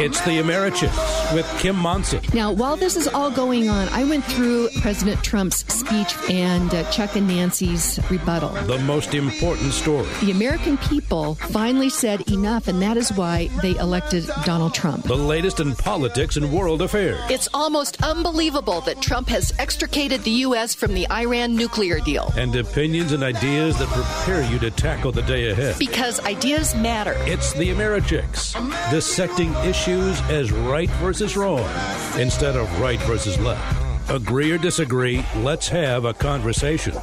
It's the Americhicks with Kim Monson. Now, while this is all going on, I went through President Trump's speech and uh, Chuck and Nancy's rebuttal. The most important story. The American people finally said enough, and that is why they elected Donald Trump. The latest in politics and world affairs. It's almost unbelievable that Trump has extricated the U.S. from the Iran nuclear deal. And opinions and ideas that prepare you to tackle the day ahead. Because ideas matter. It's the Americhicks, dissecting issues as right versus wrong instead of right versus left. Agree or disagree, let's have a conversation.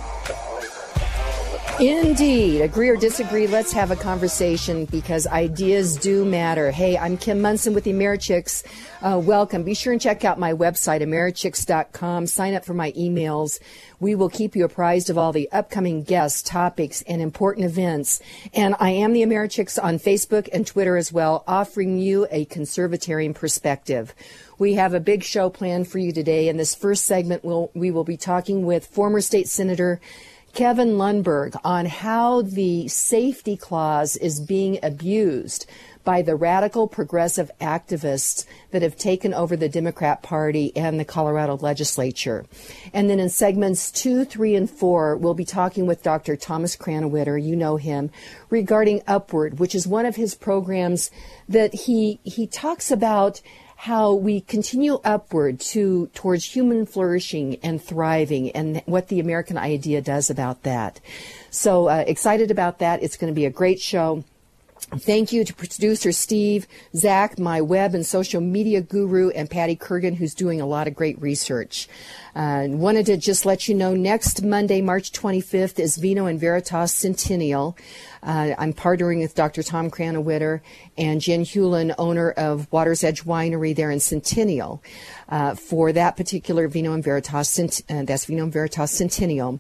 Indeed. Agree or disagree, let's have a conversation because ideas do matter. Hey, I'm Kim Monson with the Americhicks. Uh, welcome. Be sure and check out my website, americhicks.com. Sign up for my emails. We will keep you apprised of all the upcoming guests, topics, and important events. And I am the Americhicks on Facebook and Twitter as well, offering you a conservatarian perspective. We have a big show planned for you today. In this first segment, we'll, we will be talking with former state senator Kevin Lundberg on how the safety clause is being abused by the radical progressive activists that have taken over the Democrat Party and the Colorado legislature. And then in segments two, three, and four, we'll be talking with Dr. Thomas Krannawitter, you know him, regarding Upward, which is one of his programs that he, he talks about how we continue upward to towards human flourishing and thriving and what the American idea does about that. So uh, excited about that. It's going to be a great show. Thank you to producer Steve, Zach, my web and social media guru, and Patty Kurgan, who's doing a lot of great research. Uh, wanted to just let you know next Monday, March 25th, is Vino and Veritas Centennial. Uh, I'm partnering with Dr. Tom Krannawitter and Jen Hewlin, owner of Water's Edge Winery there in Centennial, uh, for that particular Vino and Veritas. Uh, that's Vino and Veritas Centennial.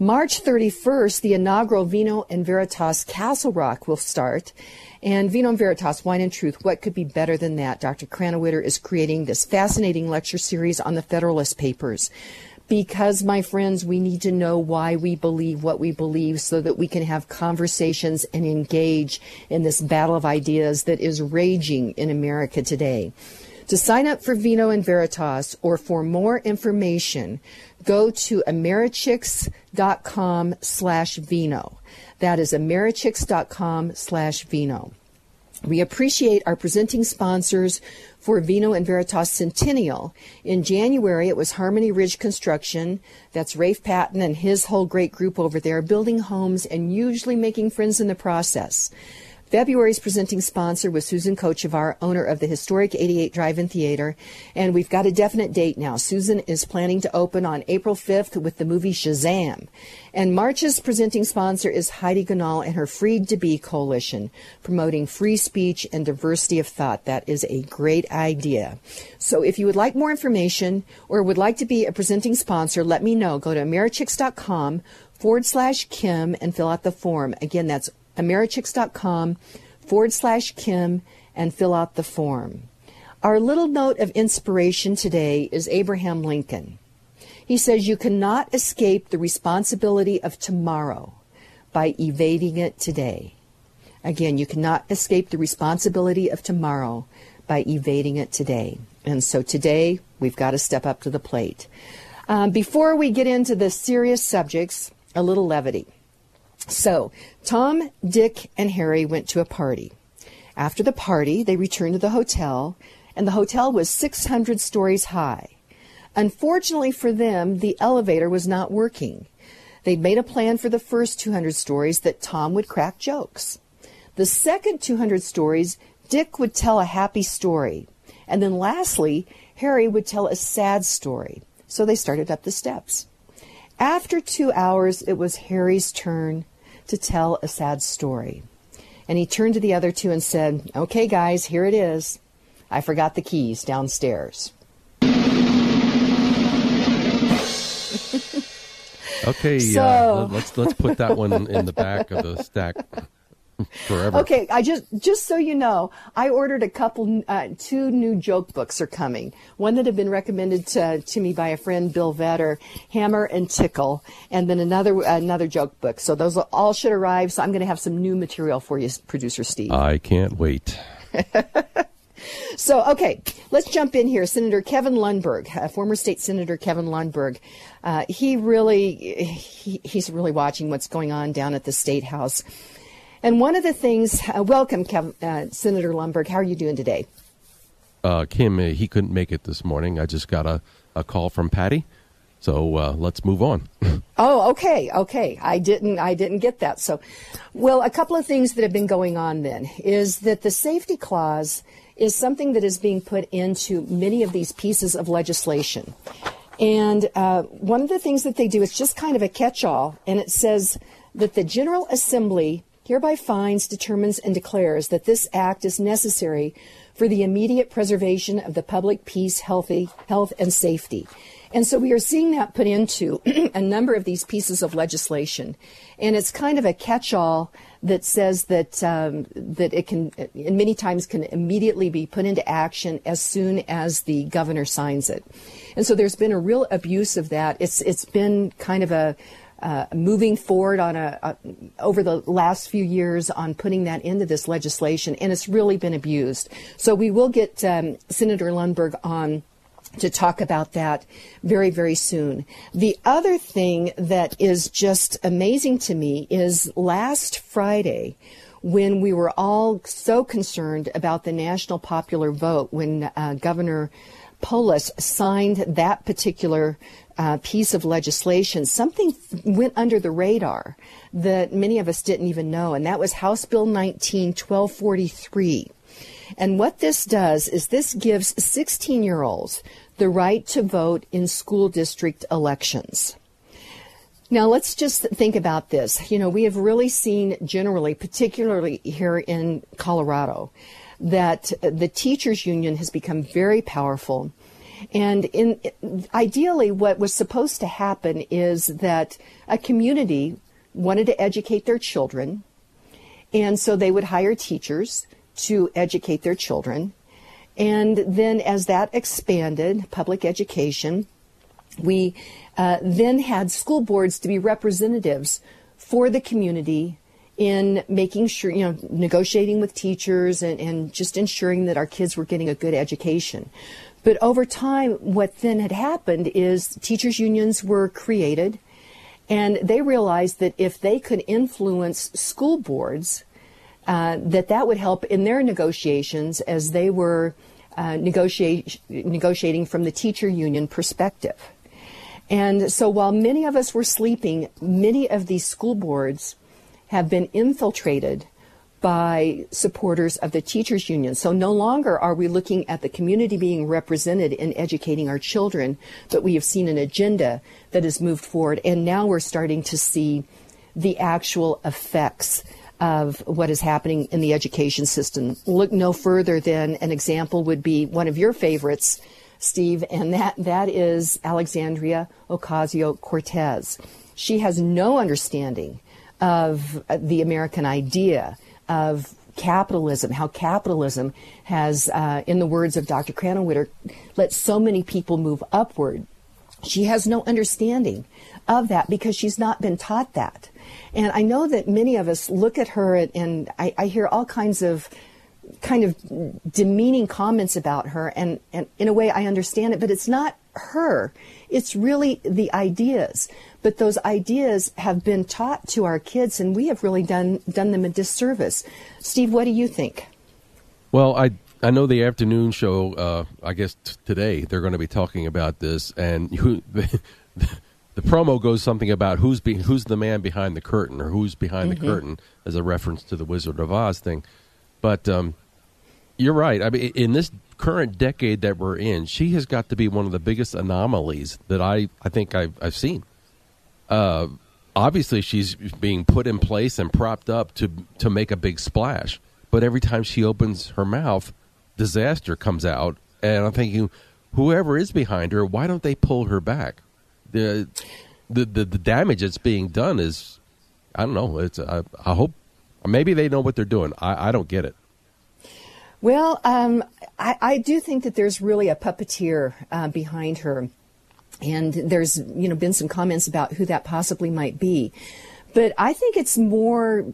March 31st, the inaugural Vino and Veritas Castle Rock will start. And Vino and Veritas, Wine and Truth, what could be better than that? Dr. Krannawitter is creating this fascinating lecture series on the Federalist Papers. Because, my friends, we need to know why we believe what we believe so that we can have conversations and engage in this battle of ideas that is raging in America today. To sign up for Vino and Veritas or for more information, go to americhicks.com slash vino. That is americhicks.com slash vino. We appreciate our presenting sponsors for Vino and Veritas Centennial. In January, it was Harmony Ridge Construction. That's Rafe Patton and his whole great group over there, building homes and usually making friends in the process. February's presenting sponsor was Susan Kochevar, owner of the historic 88 Drive-In Theater, and we've got a definite date now. Susan is planning to open on April 5th with the movie Shazam. And March's presenting sponsor is Heidi Ganahl and her Freed to Be Coalition, promoting free speech and diversity of thought. That is a great idea. So if you would like more information or would like to be a presenting sponsor, let me know. Go to americhicks.com forward slash Kim and fill out the form. Again, that's americhicks.com forward slash Kim and fill out the form. Our little note of inspiration today is Abraham Lincoln. He says, You cannot escape the responsibility of tomorrow by evading it today. Again, you cannot escape the responsibility of tomorrow by evading it today. And so today, we've got to step up to the plate. Um, before we get into the serious subjects, a little levity. So, Tom, Dick, and Harry went to a party. After the party, they returned to the hotel, and the hotel was 600 stories high. Unfortunately for them, the elevator was not working. They'd made a plan for the first 200 stories that Tom would crack jokes. The second 200 stories, Dick would tell a happy story. And then lastly, Harry would tell a sad story. So they started up the steps. After two hours, it was Harry's turn to tell a sad story. And he turned to the other two and said, Okay, guys, here it is. I forgot the keys downstairs. okay, So- uh, let's let's put that one in the back of the stack forever. Okay, I just just so you know, I ordered a couple. Uh, two new joke books are coming. One that had been recommended to, to me by a friend, Bill Vetter, Hammer and Tickle, and then another another joke book. So those all should arrive. So I'm going to have some new material for you, producer Steve. I can't wait. so, okay, let's jump in here. Senator Kevin Lundberg, uh, former state senator Kevin Lundberg, uh, he really, he, he's really watching what's going on down at the state house. And one of the things, uh, welcome, Kevin, uh, Senator Lundberg. How are you doing today? Uh, Kim, uh, he couldn't make it this morning. I just got a, a call from Patty. So uh, let's move on. oh, okay, okay. I didn't, I didn't get that. So, well, a couple of things that have been going on then is that the safety clause is something that is being put into many of these pieces of legislation. And uh, one of the things that they do is just kind of a catch-all, and it says that the General Assembly hereby finds, determines, and declares that this act is necessary for the immediate preservation of the public peace, healthy, health, and safety. And so we are seeing that put into a number of these pieces of legislation. And it's kind of a catch all that says that, um, that it can, and many times can immediately be put into action as soon as the governor signs it. And so there's been a real abuse of that. It's, it's been kind of a, uh, moving forward on a, a, over the last few years on putting that into this legislation, and it's really been abused. So we will get um, Senator Lundberg on to talk about that very, very soon. The other thing that is just amazing to me is last Friday, when we were all so concerned about the national popular vote, when uh, Governor Polis signed that particular uh, piece of legislation, something went under the radar that many of us didn't even know, and that was House Bill 19 1243. And what this does is this gives 16 year olds the right to vote in school district elections. Now, let's just think about this. You know, we have really seen generally, particularly here in Colorado, that the teachers union has become very powerful. And in, ideally, what was supposed to happen is that a community wanted to educate their children, and so they would hire teachers to educate their children. And then as that expanded, public education, we uh, then had school boards to be representatives for the community in making sure, you know, negotiating with teachers and, and just ensuring that our kids were getting a good education. But over time, what then had happened is teachers' unions were created, and they realized that if they could influence school boards, uh, that that would help in their negotiations as they were uh, negotiating from the teacher union perspective. And so while many of us were sleeping, many of these school boards have been infiltrated by supporters of the teachers union. So no longer are we looking at the community being represented in educating our children, but we have seen an agenda that has moved forward. And now we're starting to see the actual effects of what is happening in the education system. Look no further than an example would be one of your favorites, Steve, and that, that is Alexandria Ocasio Cortez. She has no understanding of the American idea of capitalism, how capitalism has, uh, in the words of Dr. Krannawitter, let so many people move upward. She has no understanding of that because she's not been taught that. And I know that many of us look at her and, and I, I, hear all kinds of kind of demeaning comments about her and, and in a way I understand it, but it's not her. It's really the ideas. But those ideas have been taught to our kids and we have really done done them a disservice. Steve, what do you think? Well, I I know the afternoon show. Uh, I guess t- today they're going to be talking about this, and you, the promo goes something about who's be, who's the man behind the curtain or who's behind mm-hmm. the curtain as a reference to the Wizard of Oz thing. But um, you're right. I mean, in this current decade that we're in, she has got to be one of the biggest anomalies that I, I think I've, I've seen. Uh, obviously, she's being put in place and propped up to to make a big splash. But every time she opens her mouth, disaster comes out, and I'm thinking, whoever is behind her, why don't they pull her back? the the the, the damage that's being done is I don't know. It's I, I hope maybe they know what they're doing. I, I don't get it. Well, um, I, I, do think that there's really a puppeteer uh, behind her, and there's you know been some comments about who that possibly might be. but I think it's more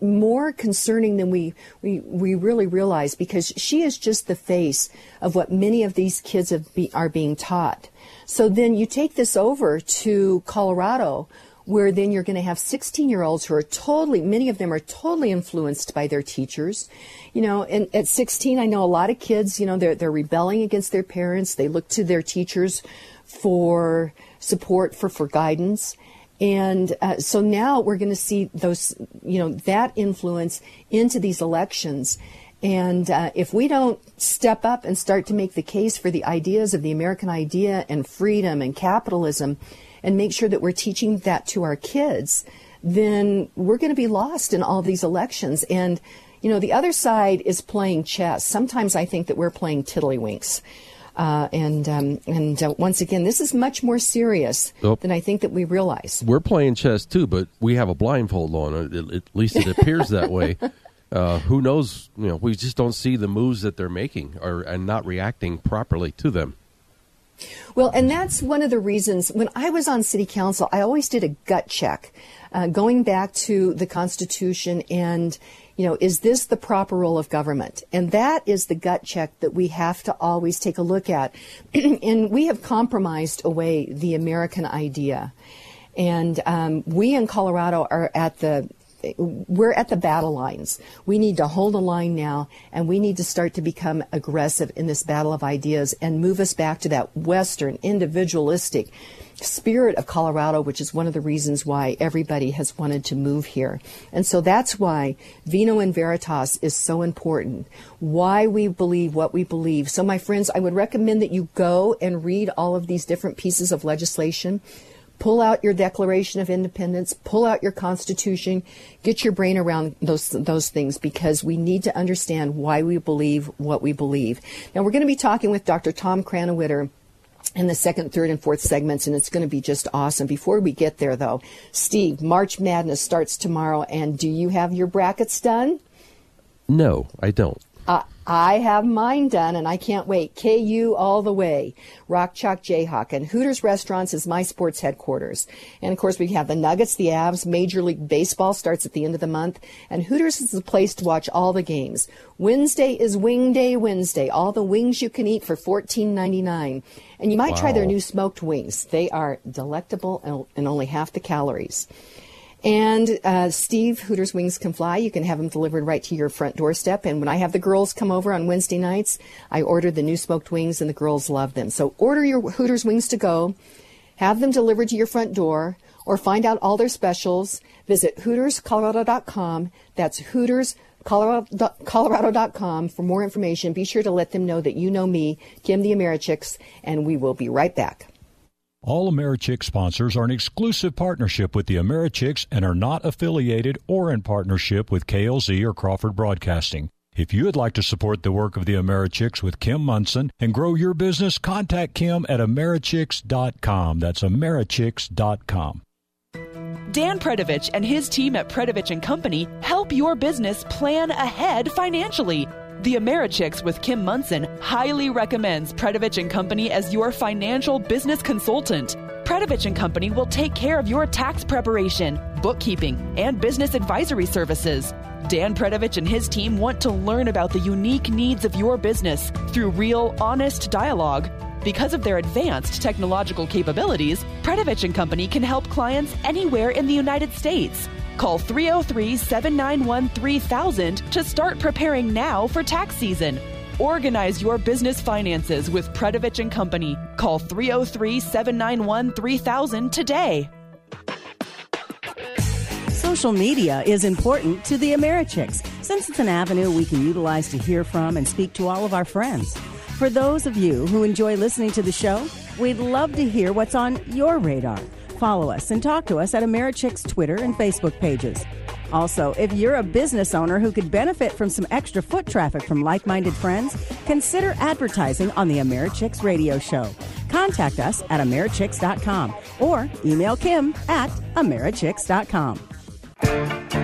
more concerning than we, we, we really realize because she is just the face of what many of these kids be, are being taught. So then you take this over to Colorado, where then you're going to have 16 year olds who are totally, many of them are totally influenced by their teachers. You know, and at 16, I know a lot of kids, you know, they're, they're rebelling against their parents. They look to their teachers for support, for, for guidance. And uh, so now we're going to see those, you know, that influence into these elections. And uh, if we don't step up and start to make the case for the ideas of the American idea and freedom and capitalism, and make sure that we're teaching that to our kids, then we're going to be lost in all these elections. And, you know, the other side is playing chess. Sometimes I think that we're playing tiddlywinks. Uh, and um, and uh, once again, this is much more serious than I think that we realize. We're playing chess too, but we have a blindfold on. At least it appears that way. Uh, who knows? You know, we just don't see the moves that they're making, or and not reacting properly to them. Well, and that's one of the reasons when I was on city council, I always did a gut check, uh, going back to the Constitution and you know, is this the proper role of government? And that is the gut check that we have to always take a look at. and we have compromised away the American idea. And um, we in Colorado are at the we're at the battle lines. We need to hold a line now, and we need to start to become aggressive in this battle of ideas and move us back to that Western individualistic spirit of Colorado, which is one of the reasons why everybody has wanted to move here. And so that's why Vino and Veritas is so important, why we believe what we believe. So, my friends, I would recommend that you go and read all of these different pieces of legislation. Pull out your Declaration of Independence, pull out your Constitution, get your brain around those those things because we need to understand why we believe what we believe. Now we're going to be talking with Dr. Tom Krannawitter in the second, third, and fourth segments, and it's going to be just awesome. Before we get there, though, Steve, March Madness starts tomorrow, and do you have your brackets done? No, I don't. Uh, I have mine done, and I can't wait. KU all the way. Rock Chalk Jayhawk. And Hooters Restaurants is my sports headquarters. And of course, we have the Nuggets, the Avs. Major League Baseball starts at the end of the month. And Hooters is the place to watch all the games. Wednesday is Wing Day Wednesday. All the wings you can eat for fourteen ninety nine. And you might wow. try their new smoked wings. They are delectable and only half the calories. And uh, Steve, Hooters Wings Can Fly, you can have them delivered right to your front doorstep. And when I have the girls come over on Wednesday nights, I order the new smoked wings, and the girls love them. So order your Hooters Wings to go, have them delivered to your front door, or find out all their specials. Visit HootersColorado.com. That's Hooters. Colorado.com for more information. Be sure to let them know that you know me, Kim the Americhicks, and we will be right back. All Americhick sponsors are an exclusive partnership with the Americhicks and are not affiliated or in partnership with KLZ or Crawford Broadcasting. If you would like to support the work of the Americhicks with Kim Monson and grow your business, contact Kim at Americhicks.com. That's Americhicks.com. Dan Predovich and his team at Predovich and Company help your business plan ahead financially. The Americhicks with Kim Monson highly recommends Predovich Company as your financial business consultant. Predovich Company will take care of your tax preparation, bookkeeping, and business advisory services. Dan Predovich and his team want to learn about the unique needs of your business through real, honest dialogue. Because of their advanced technological capabilities, Predovich Company can help clients anywhere in the United States. Call 303 791 3000 to start preparing now for tax season. Organize your business finances with Predovich and Company. Call 303 791 3000 today. Social media is important to the Americhicks since it's an avenue we can utilize to hear from and speak to all of our friends. For those of you who enjoy listening to the show, we'd love to hear what's on your radar follow us and talk to us at Americhick's Twitter and Facebook pages. Also, if you're a business owner who could benefit from some extra foot traffic from like minded friends, consider advertising on the Americhicks radio show. Contact us at Americhicks.com or email Kim at Americhicks.com.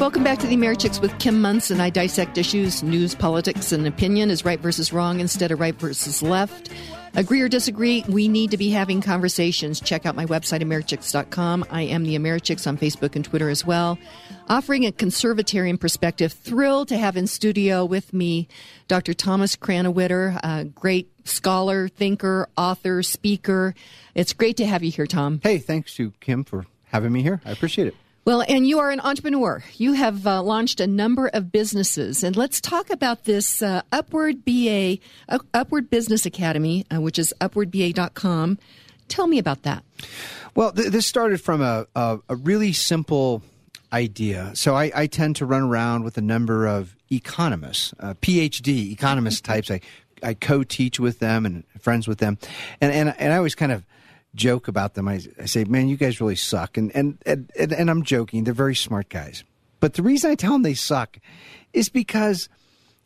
Welcome back to the Americhicks with Kim Monson. I dissect issues, news, politics, and opinion is right versus wrong instead of right versus left. Agree or disagree, we need to be having conversations. Check out my website, Americhicks.com. I am the Americhicks on Facebook and Twitter as well. Offering a conservatarian perspective. Thrilled to have in studio with me Dr. Thomas Krannawitter, a great scholar, thinker, author, speaker. It's great to have you here, Tom. Hey, thanks to Kim for having me here. I appreciate it. Well, and you are an entrepreneur. You have uh, launched a number of businesses, and let's talk about this uh, Upward BA, uh, Upward Business Academy, uh, which is upwardba.com. Tell me about that. Well, th- this started from a, a, a, really simple idea. So I, I, tend to run around with a number of economists, uh, PhD economist types. I I co-teach with them and friends with them, and and and I always kind of joke about them. I, I say, man, you guys really suck. And, and, and, and I'm joking. They're very smart guys. But the reason I tell them they suck is because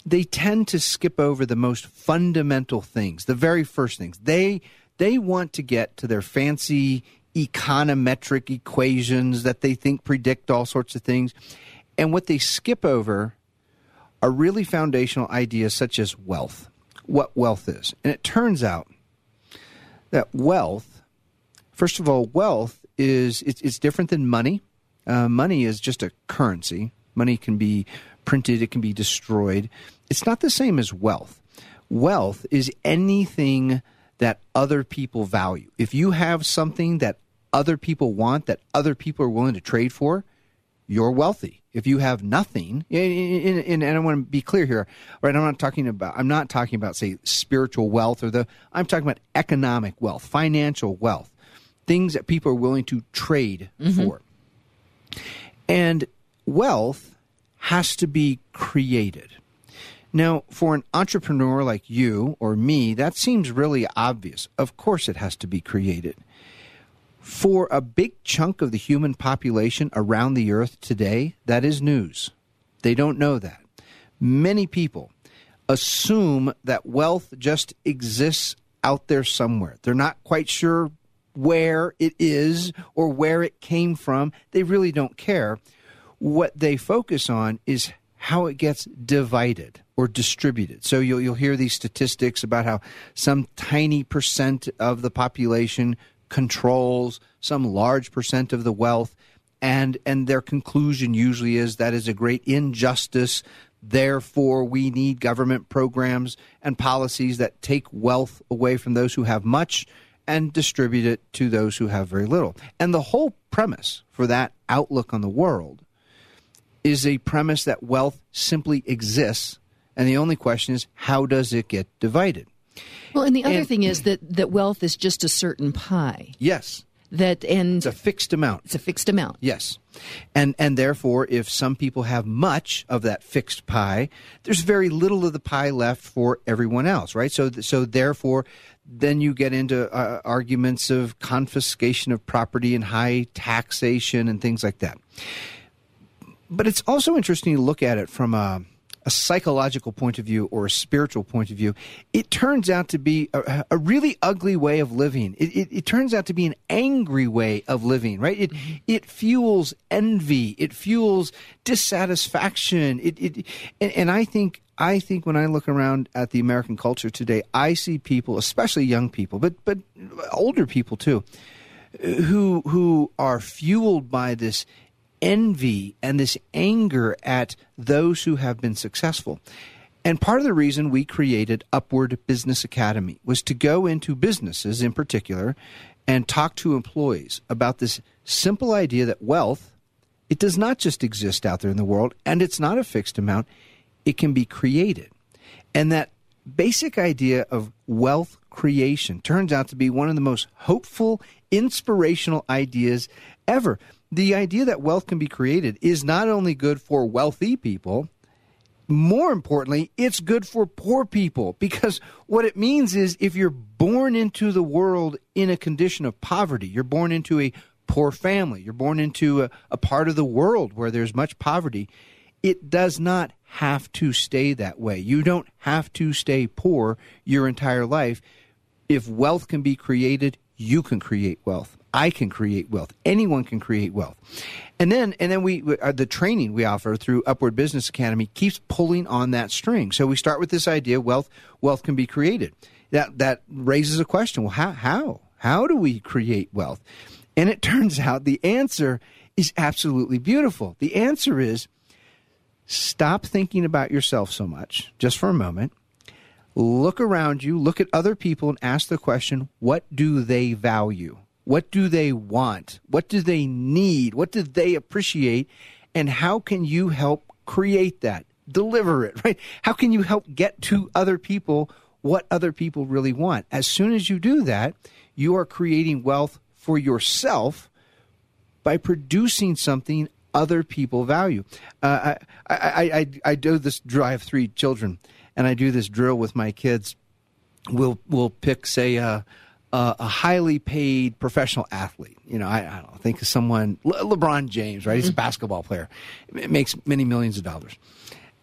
they tend to skip over the most fundamental things, the very first things. They, they want to get to their fancy econometric equations that they think predict all sorts of things. And what they skip over are really foundational ideas such as wealth, what wealth is. And it turns out that wealth First of all, wealth is it's, it's different than money. Uh, money is just a currency. Money can be printed, it can be destroyed. It's not the same as wealth. Wealth is anything that other people value. If you have something that other people want, that other people are willing to trade for, you're wealthy. If you have nothing, and, and, and I want to be clear here, right? I'm not talking about I'm not talking about say spiritual wealth or the I'm talking about economic wealth, financial wealth things that people are willing to trade mm-hmm. for. And wealth has to be created. Now, for an entrepreneur like you or me, that seems really obvious. Of course, it has to be created. For a big chunk of the human population around the earth today, that is news. They don't know that. Many people assume that wealth just exists out there somewhere. They're not quite sure where it is or where it came from. They really don't care. What they focus on is how it gets divided or distributed. So you'll you'll hear these statistics about how some tiny percent of the population controls some large percent of the wealth and and their conclusion usually is that is a great injustice therefore we need government programs and policies that take wealth away from those who have much and distribute it to those who have very little. And the whole premise for that outlook on the world is a premise that wealth simply exists, and the only question is how does it get divided? Well, and the other and, thing is that, that wealth is just a certain pie. Yes. That and it's a fixed amount. It's a fixed amount. Yes. And and therefore if some people have much of that fixed pie, there's very little of the pie left for everyone else, right? So so therefore then you get into uh, arguments of confiscation of property and high taxation and things like that. But it's also interesting to look at it from a, a psychological point of view or a spiritual point of view. It turns out to be a, a really ugly way of living. It, it, it, turns out to be an angry way of living, right? It, mm-hmm. it fuels envy. It fuels dissatisfaction. It, it, and, and I think I think when I look around at the American culture today, I see people, especially young people, but but older people too, who who are fueled by this envy and this anger at those who have been successful. And part of the reason we created Upward Business Academy was to go into businesses in particular and talk to employees about this simple idea that wealth it does not just exist out there in the world and it's not a fixed amount it can be created. And that basic idea of wealth creation turns out to be one of the most hopeful, inspirational ideas ever. The idea that wealth can be created is not only good for wealthy people, more importantly, it's good for poor people because what it means is if you're born into the world in a condition of poverty, you're born into a poor family, you're born into a, a part of the world where there's much poverty, it does not have to stay that way. You don't have to stay poor your entire life. If wealth can be created, you can create wealth. I can create wealth. Anyone can create wealth. And then, and then we, uh, the training we offer through Upward Business Academy keeps pulling on that string. So we start with this idea: wealth, wealth can be created. That that raises a question. Well, how how how do we create wealth? And it turns out the answer is absolutely beautiful. The answer is stop thinking about yourself so much, just for a moment. Look around you, look at other people, and ask the question what do they value? What do they want? What do they need? What do they appreciate? And how can you help create that? Deliver it, right? How can you help get to other people what other people really want? As soon as you do that, you are creating wealth for yourself by producing something other people value. Uh, I, I, I, I do this drill. I have three children, and I do this drill with my kids. We'll we'll pick say a, a, a highly paid professional athlete. You know, I, I don't know, think of someone Le, LeBron James, right? He's a mm-hmm. basketball player, it makes many millions of dollars.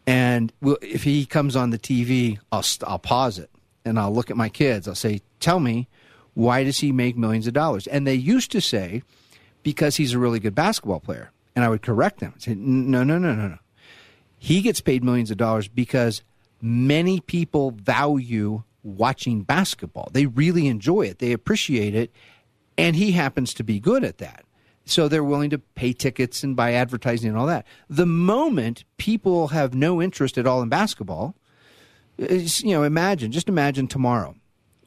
And we'll, if he comes on the TV, I'll I'll pause it and I'll look at my kids. I'll say, "Tell me, why does he make millions of dollars?" And they used to say, "Because he's a really good basketball player." And I would correct them. and Say, no, no, no, no, no. He gets paid millions of dollars because many people value watching basketball. They really enjoy it. They appreciate it. And he happens to be good at that. So they're willing to pay tickets and buy advertising and all that. The moment people have no interest at all in basketball, you know, imagine, just imagine tomorrow.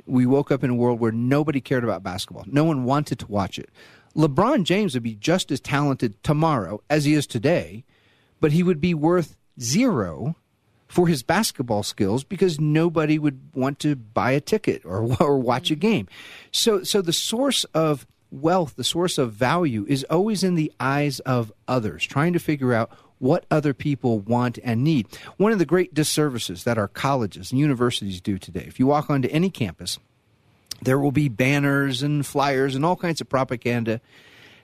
We woke up in a world where nobody cared about basketball. No one wanted to watch it. LeBron James would be just as talented tomorrow as he is today, but he would be worth zero for his basketball skills because nobody would want to buy a ticket or, or watch a game. So, so the source of wealth, the source of value is always in the eyes of others, trying to figure out what other people want and need. One of the great disservices that our colleges and universities do today, if you walk onto any campus, there will be banners and flyers and all kinds of propaganda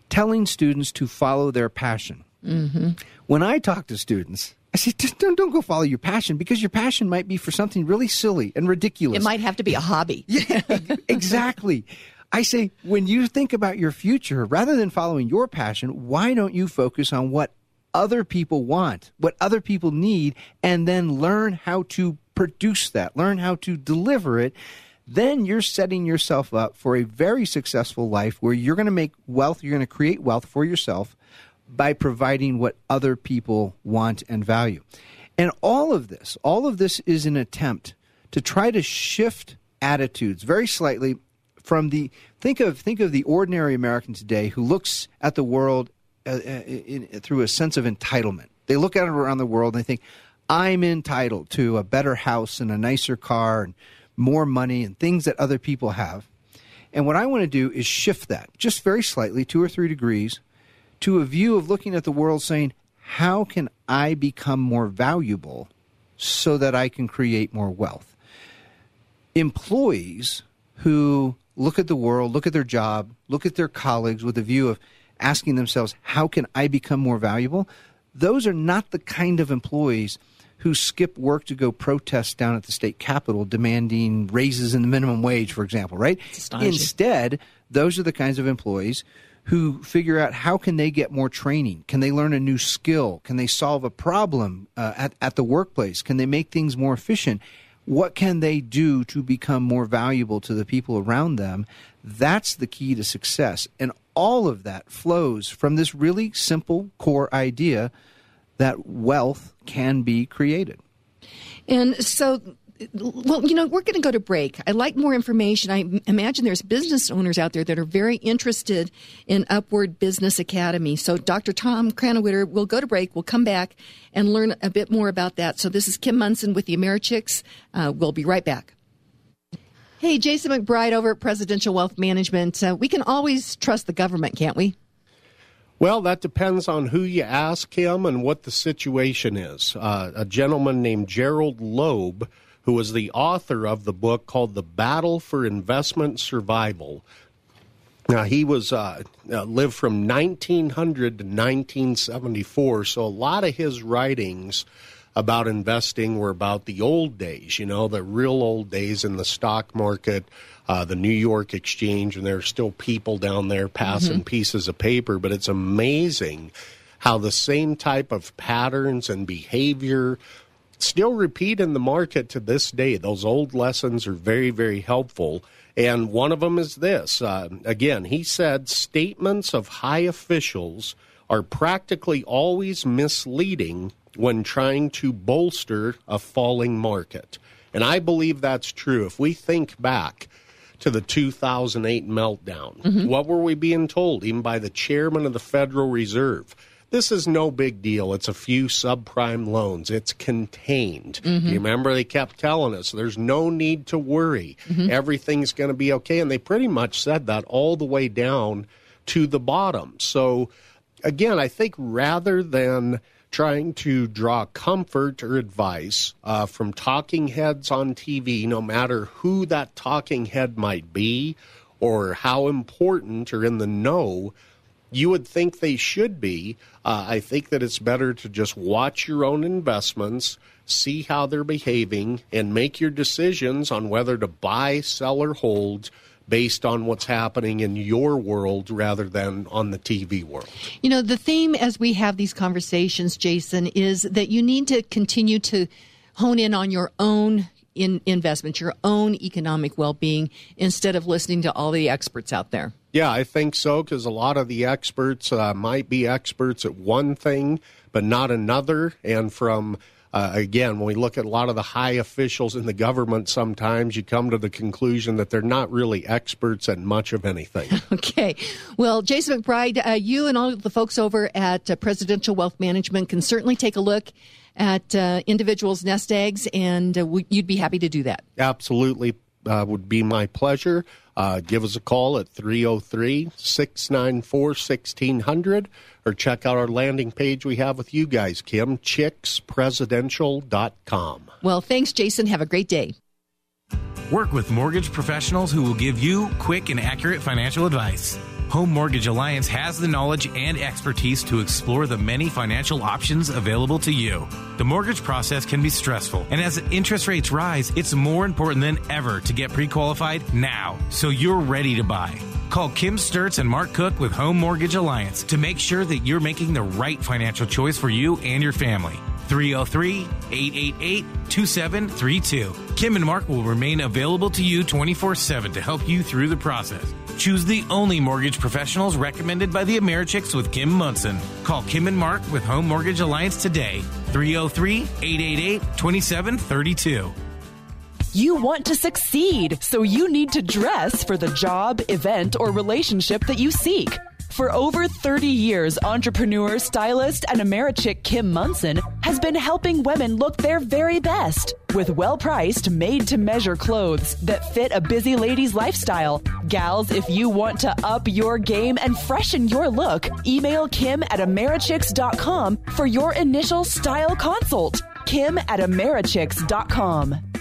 telling students to follow their passion. Mm-hmm. When I talk to students, I say, don't, don't go follow your passion because your passion might be for something really silly and ridiculous. It might have to be a hobby. yeah, exactly. I say, when you think about your future, rather than following your passion, why don't you focus on what other people want, what other people need, and then learn how to produce that, learn how to deliver it then you're setting yourself up for a very successful life where you're going to make wealth, you're going to create wealth for yourself by providing what other people want and value. And all of this, all of this is an attempt to try to shift attitudes very slightly from the think of think of the ordinary American today who looks at the world uh, uh in, in, through a sense of entitlement. They look at it around the world and they think, "I'm entitled to a better house and a nicer car and more money and things that other people have. And what I want to do is shift that just very slightly, two or three degrees, to a view of looking at the world saying, how can I become more valuable so that I can create more wealth? Employees who look at the world, look at their job, look at their colleagues with a view of asking themselves, how can I become more valuable? Those are not the kind of employees who skip work to go protest down at the state capitol demanding raises in the minimum wage, for example, right? Instead, those are the kinds of employees who figure out how can they get more training? Can they learn a new skill? Can they solve a problem uh, at, at the workplace? Can they make things more efficient? What can they do to become more valuable to the people around them? That's the key to success. And all of that flows from this really simple core idea that wealth can be created. And so well, you know, we're going to go to break. I'd like more information. I imagine there's business owners out there that are very interested in Upward Business Academy. So, Dr. Tom Krannawitter, we'll go to break. We'll come back and learn a bit more about that. So, this is Kim Monson with the Americhicks. Uh, we'll be right back. Hey, Jason McBride over at Presidential Wealth Management. Uh, we can always trust the government, can't we? Well, that depends on who you ask him and what the situation is. Uh, a gentleman named Gerald Loeb, who was the author of the book called The Battle for Investment Survival. Now, he was uh, uh, lived from 1900 to 1974, so a lot of his writings about investing were about the old days, you know, the real old days in the stock market, uh, the New York exchange, and there are still people down there passing mm-hmm. pieces of paper. But it's amazing how the same type of patterns and behavior still repeat in the market to this day. Those old lessons are very, very helpful. And one of them is this. Uh, again, he said statements of high officials are practically always misleading when trying to bolster a falling market. And I believe that's true. If we think back to the 2008 meltdown, mm-hmm. what were we being told, even by the chairman of the Federal Reserve? This is no big deal. It's a few subprime loans. It's contained. Mm-hmm. You remember they kept telling us there's no need to worry. Mm-hmm. Everything's going to be okay. And they pretty much said that all the way down to the bottom. So, again, I think rather than trying to draw comfort or advice uh, from talking heads on TV, no matter who that talking head might be or how important or in the know you would think they should be. Uh, I think that it's better to just watch your own investments, see how they're behaving, and make your decisions on whether to buy, sell, or hold based on what's happening in your world rather than on the TV world. You know, the theme as we have these conversations, Jason, is that you need to continue to hone in on your own in investment, your own economic well being, instead of listening to all the experts out there. Yeah, I think so because a lot of the experts uh, might be experts at one thing, but not another. And from uh, again, when we look at a lot of the high officials in the government, sometimes you come to the conclusion that they're not really experts at much of anything. okay. Well, Jason McBride, uh, you and all of the folks over at uh, Presidential Wealth Management can certainly take a look at uh, individuals' nest eggs, and uh, w- you'd be happy to do that. Absolutely. Uh, would be my pleasure. Uh, give us a call at 303 694 1600 or check out our landing page we have with you guys, Kim, chickspresidential.com. Well, thanks, Jason. Have a great day. Work with mortgage professionals who will give you quick and accurate financial advice. Home Mortgage Alliance has the knowledge and expertise to explore the many financial options available to you. The mortgage process can be stressful, and as interest rates rise, it's more important than ever to get pre qualified now so you're ready to buy. Call Kim Sturts and Mark Cook with Home Mortgage Alliance to make sure that you're making the right financial choice for you and your family. 303 888 2732. Kim and Mark will remain available to you 24 7 to help you through the process. Choose the only mortgage professionals recommended by the Americhicks with Kim Monson. Call Kim and Mark with Home Mortgage Alliance today. 303 888 2732. You want to succeed, so you need to dress for the job, event, or relationship that you seek. For over 30 years, entrepreneur, stylist, and Americhick Kim Monson has been helping women look their very best with well priced, made to measure clothes that fit a busy lady's lifestyle. Gals, if you want to up your game and freshen your look, email Kim at Americhicks.com for your initial style consult. Kim at Americhicks.com.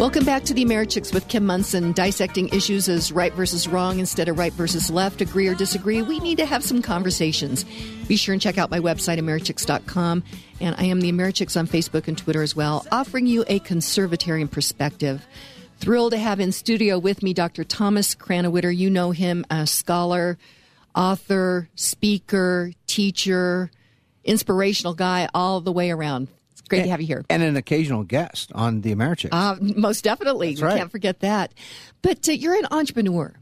Welcome back to the Americhicks with Kim Monson, dissecting issues as right versus wrong instead of right versus left, agree or disagree. We need to have some conversations. Be sure and check out my website, Americhicks.com. And I am the Americhicks on Facebook and Twitter as well, offering you a conservatarian perspective. Thrilled to have in studio with me Dr. Thomas Krannawitter. You know him, a scholar, author, speaker, teacher, inspirational guy all the way around. Great and, to have you here. And an occasional guest on the Americhicks. Uh, most definitely. That's we right. can't forget that. But uh, you're an entrepreneur.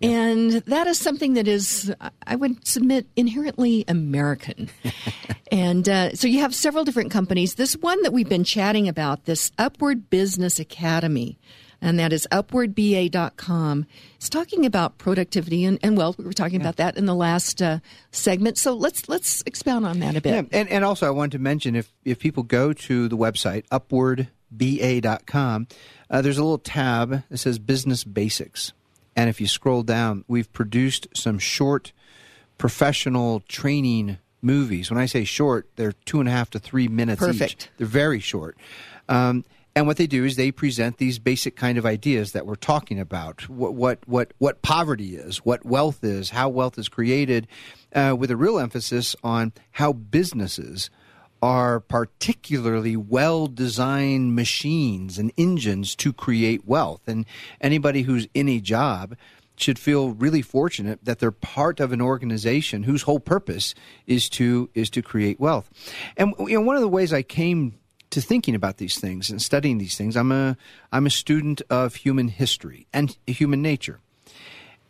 Yeah. And that is something that is, I would submit, inherently American. and uh, so you have several different companies. This one that we've been chatting about, this Upward Business Academy, and that is upwardba.com. It's talking about productivity and, and wealth. We were talking yeah. about that in the last uh, segment. So let's let's expound on that a bit. Yeah. And, and also, I wanted to mention if, if people go to the website, upwardba.com, uh, there's a little tab that says Business Basics. And if you scroll down, we've produced some short professional training movies. When I say short, they're two and a half to three minutes Perfect. Each. They're very short. Um, And what they do is they present these basic kind of ideas that we're talking about: what what what, what poverty is, what wealth is, how wealth is created, uh, with a real emphasis on how businesses are particularly well designed machines and engines to create wealth. And anybody who's in a job should feel really fortunate that they're part of an organization whose whole purpose is to is to create wealth. And you know, one of the ways I came to thinking about these things and studying these things, I'm a I'm a student of human history and human nature.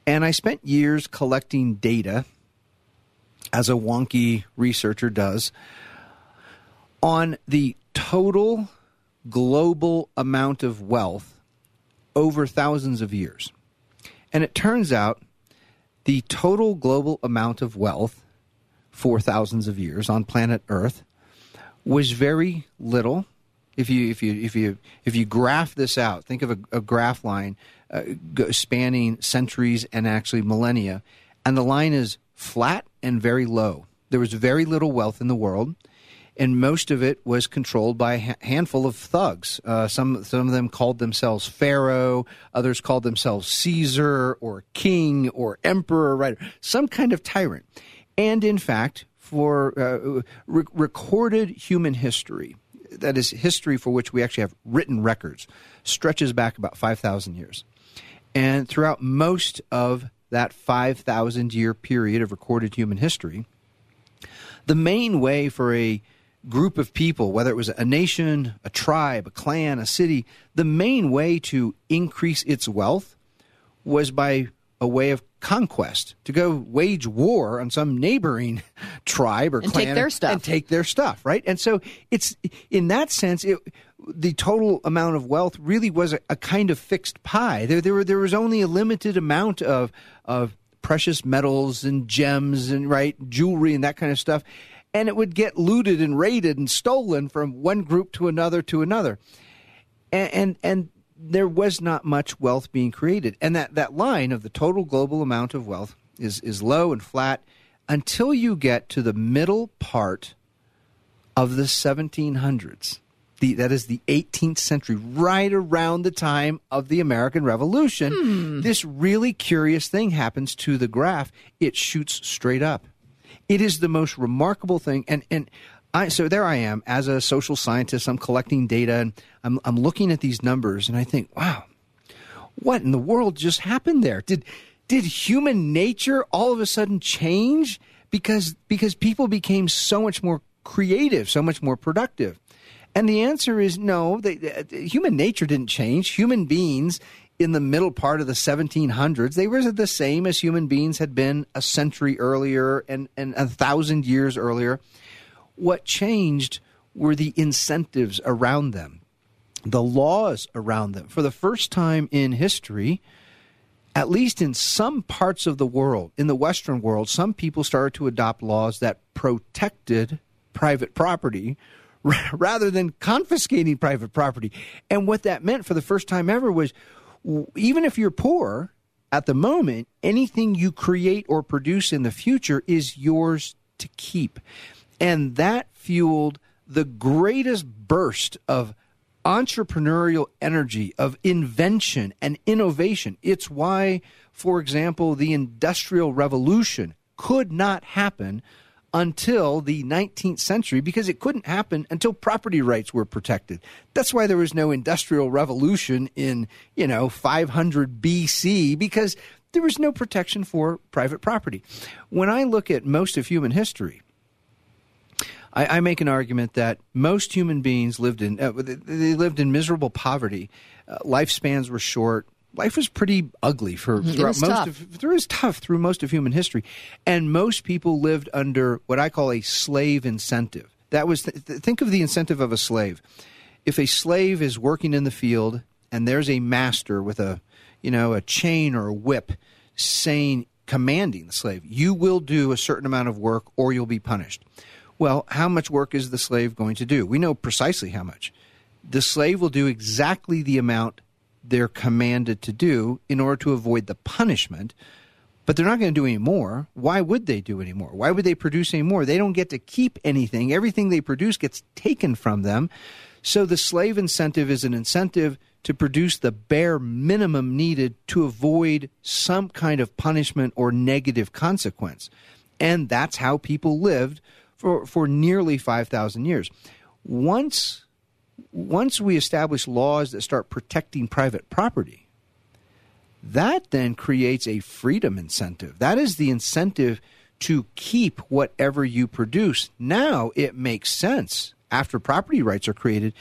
And I spent years collecting data as a wonky researcher does on the total global amount of wealth over thousands of years. And it turns out the total global amount of wealth for thousands of years on planet Earth was very little. If you if you if you if you graph this out, think of a, a graph line uh, spanning centuries and actually millennia, and the line is flat and very low. There was very little wealth in the world and most of it was controlled by a handful of thugs. Uh, some some of them called themselves Pharaoh, others called themselves Caesar or King or Emperor, right? Some kind of tyrant. And in fact, for uh, re- recorded human history, that is history for which we actually have written records, stretches back about five thousand years, and throughout most of that 5,000 year period of recorded human history, the main way for a group of people, whether it was a nation, a tribe, a clan, a city, the main way to increase its wealth was by a way of conquest to go wage war on some neighboring tribe or and clan take their stuff. and take their stuff right? And so it's in that sense it, the total amount of wealth really was a, a kind of fixed pie. There, there, were, there was only a limited amount of of precious metals and gems and right jewelry and that kind of stuff. And it would get looted and raided and stolen from one group to another to another. And, and, and there was not much wealth being created. And that, that line of the total global amount of wealth is, is low and flat until you get to the middle part of the 1700s. The, that is the 18th century, right around the time of the American Revolution. Hmm. This really curious thing happens to the graph. It shoots straight up. It is the most remarkable thing. And, and I, so there I am as a social scientist. I'm collecting data and I'm, I'm looking at these numbers and I think, wow, what in the world just happened there? Did, did human nature all of a sudden change because, because people became so much more creative, so much more productive? And the answer is no. They, human nature didn't change. Human beings in the middle part of the 1700s, they were the same as human beings had been a century earlier and, and a thousand years earlier. What changed were the incentives around them, the laws around them. For the first time in history, at least in some parts of the world, in the Western world, some people started to adopt laws that protected private property rather than confiscating private property. And what that meant for the first time ever was even if you're poor at the moment, anything you create or produce in the future is yours to keep. And that fueled the greatest burst of entrepreneurial energy, of invention and innovation. It's why, for example, the Industrial Revolution could not happen until the 19th century because it couldn't happen until property rights were protected. That's why there was no industrial revolution in, you know, 500 BC because there was no protection for private property. When I look at most of human history, I, I make an argument that most human beings lived in uh, they lived in miserable poverty. Uh, lifespans were short life was pretty ugly for Mm-hmm. Throughout most tough. of was tough through most of human history, and most people lived under what I call a slave incentive. That was th- think of the incentive of a slave. If a slave is working in the field and there's a master with a you know a chain or a whip saying commanding the slave, you will do a certain amount of work or you'll be punished. Well, how much work is the slave going to do? We know precisely how much. The slave will do exactly the amount they're commanded to do in order to avoid the punishment. but they're not going to do any more. Why would they do any more? Why would they produce any more? They don't get to keep anything. Everything they produce gets taken from them. So the slave incentive is an incentive to produce the bare minimum needed to avoid some kind of punishment or negative consequence. And that's how people lived for, for nearly 5,000 years. Once, once we establish laws that start protecting private property, that then creates a freedom incentive. That is the incentive to keep whatever you produce. Now it makes sense after property rights are created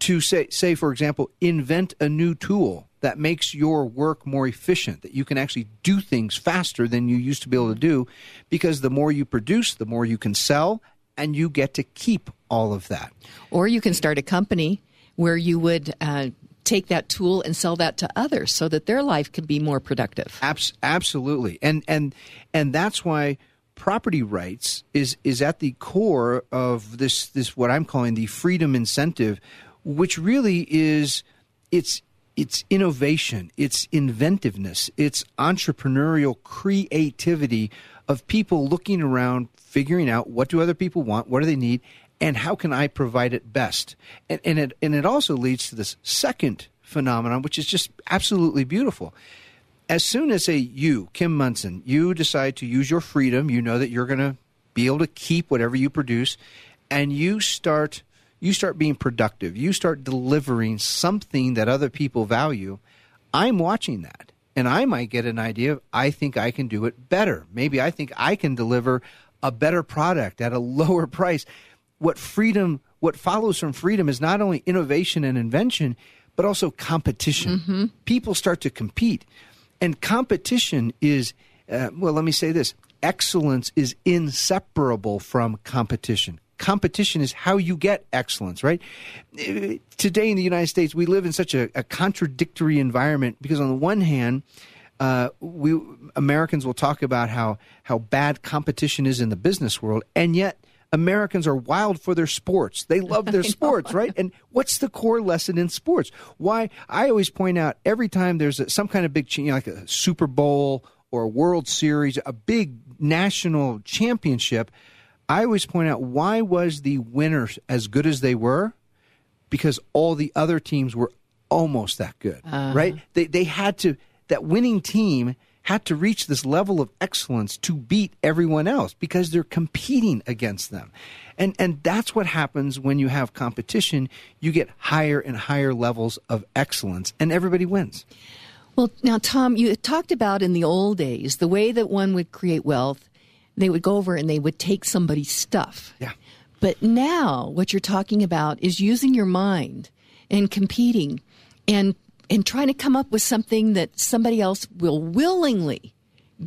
to say, say for example, invent a new tool that makes your work more efficient, that you can actually do things faster than you used to be able to do, because the more you produce, the more you can sell, and you get to keep all of that. Or you can start a company where you would uh, take that tool and sell that to others so that their life can be more productive. Abs- absolutely, and and and that's why property rights is is at the core of this this what I'm calling the freedom incentive which really is it's it's innovation, it's inventiveness, it's entrepreneurial creativity of people looking around, figuring out what do other people want, what do they need, and how can I provide it best. And, and it and it also leads to this second phenomenon, which is just absolutely beautiful. As soon as a you, Kim Monson, you decide to use your freedom, you know that you're going to be able to keep whatever you produce, and you start you start being productive, you start delivering something that other people value, I'm watching that. And I might get an idea of, I think I can do it better. Maybe I think I can deliver a better product at a lower price. What freedom, what follows from freedom is not only innovation and invention, but also competition. Mm-hmm. People start to compete. And competition is, uh, well, let me say this excellence is inseparable from competition competition is how you get excellence, right? Today in the United States, we live in such a, a contradictory environment because, on the one hand, uh, we Americans will talk about how how bad competition is in the business world, and yet Americans are wild for their sports. They love their sports, right? And what's the core lesson in sports? Why I always point out every time there's a, some kind of big, you know, like a Super Bowl or a World Series, a big national championship. I always point out why was the winners as good as they were? Because all the other teams were almost that good, uh-huh. right? They they had to that winning team had to reach this level of excellence to beat everyone else because they're competing against them. And and that's what happens when you have competition, you get higher and higher levels of excellence and everybody wins. Well, now Tom, you talked about in the old days the way that one would create wealth they would go over and they would take somebody's stuff. Yeah. But now what you're talking about is using your mind and competing and and trying to come up with something that somebody else will willingly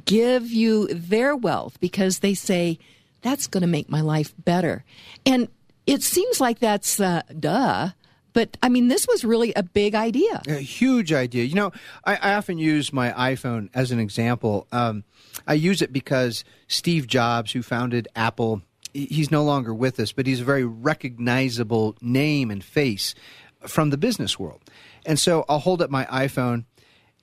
give you their wealth because they say that's going to make my life better. And it seems like that's uh, duh. But I mean, this was really a big idea. A huge idea. You know, I, I often use my iPhone as an example. Um, I use it because Steve Jobs, who founded Apple, he's no longer with us, but he's a very recognizable name and face from the business world. And so I'll hold up my iPhone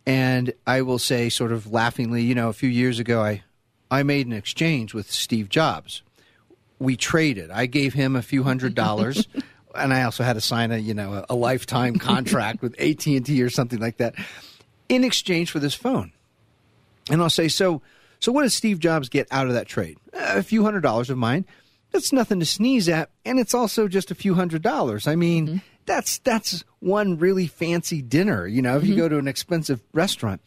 and I will say, sort of laughingly, you know, a few years ago, I, I made an exchange with Steve Jobs. We traded. I gave him a few hundred dollars. and I also had to sign a you know a, a lifetime contract with AT and T or something like that in exchange for this phone. And I'll say, so so what does Steve Jobs get out of that trade? A few hundred dollars of mine. That's nothing to sneeze at, and it's also just a few hundred dollars. I mean, mm-hmm. that's that's one really fancy dinner, you know, if mm-hmm. you go to an expensive restaurant.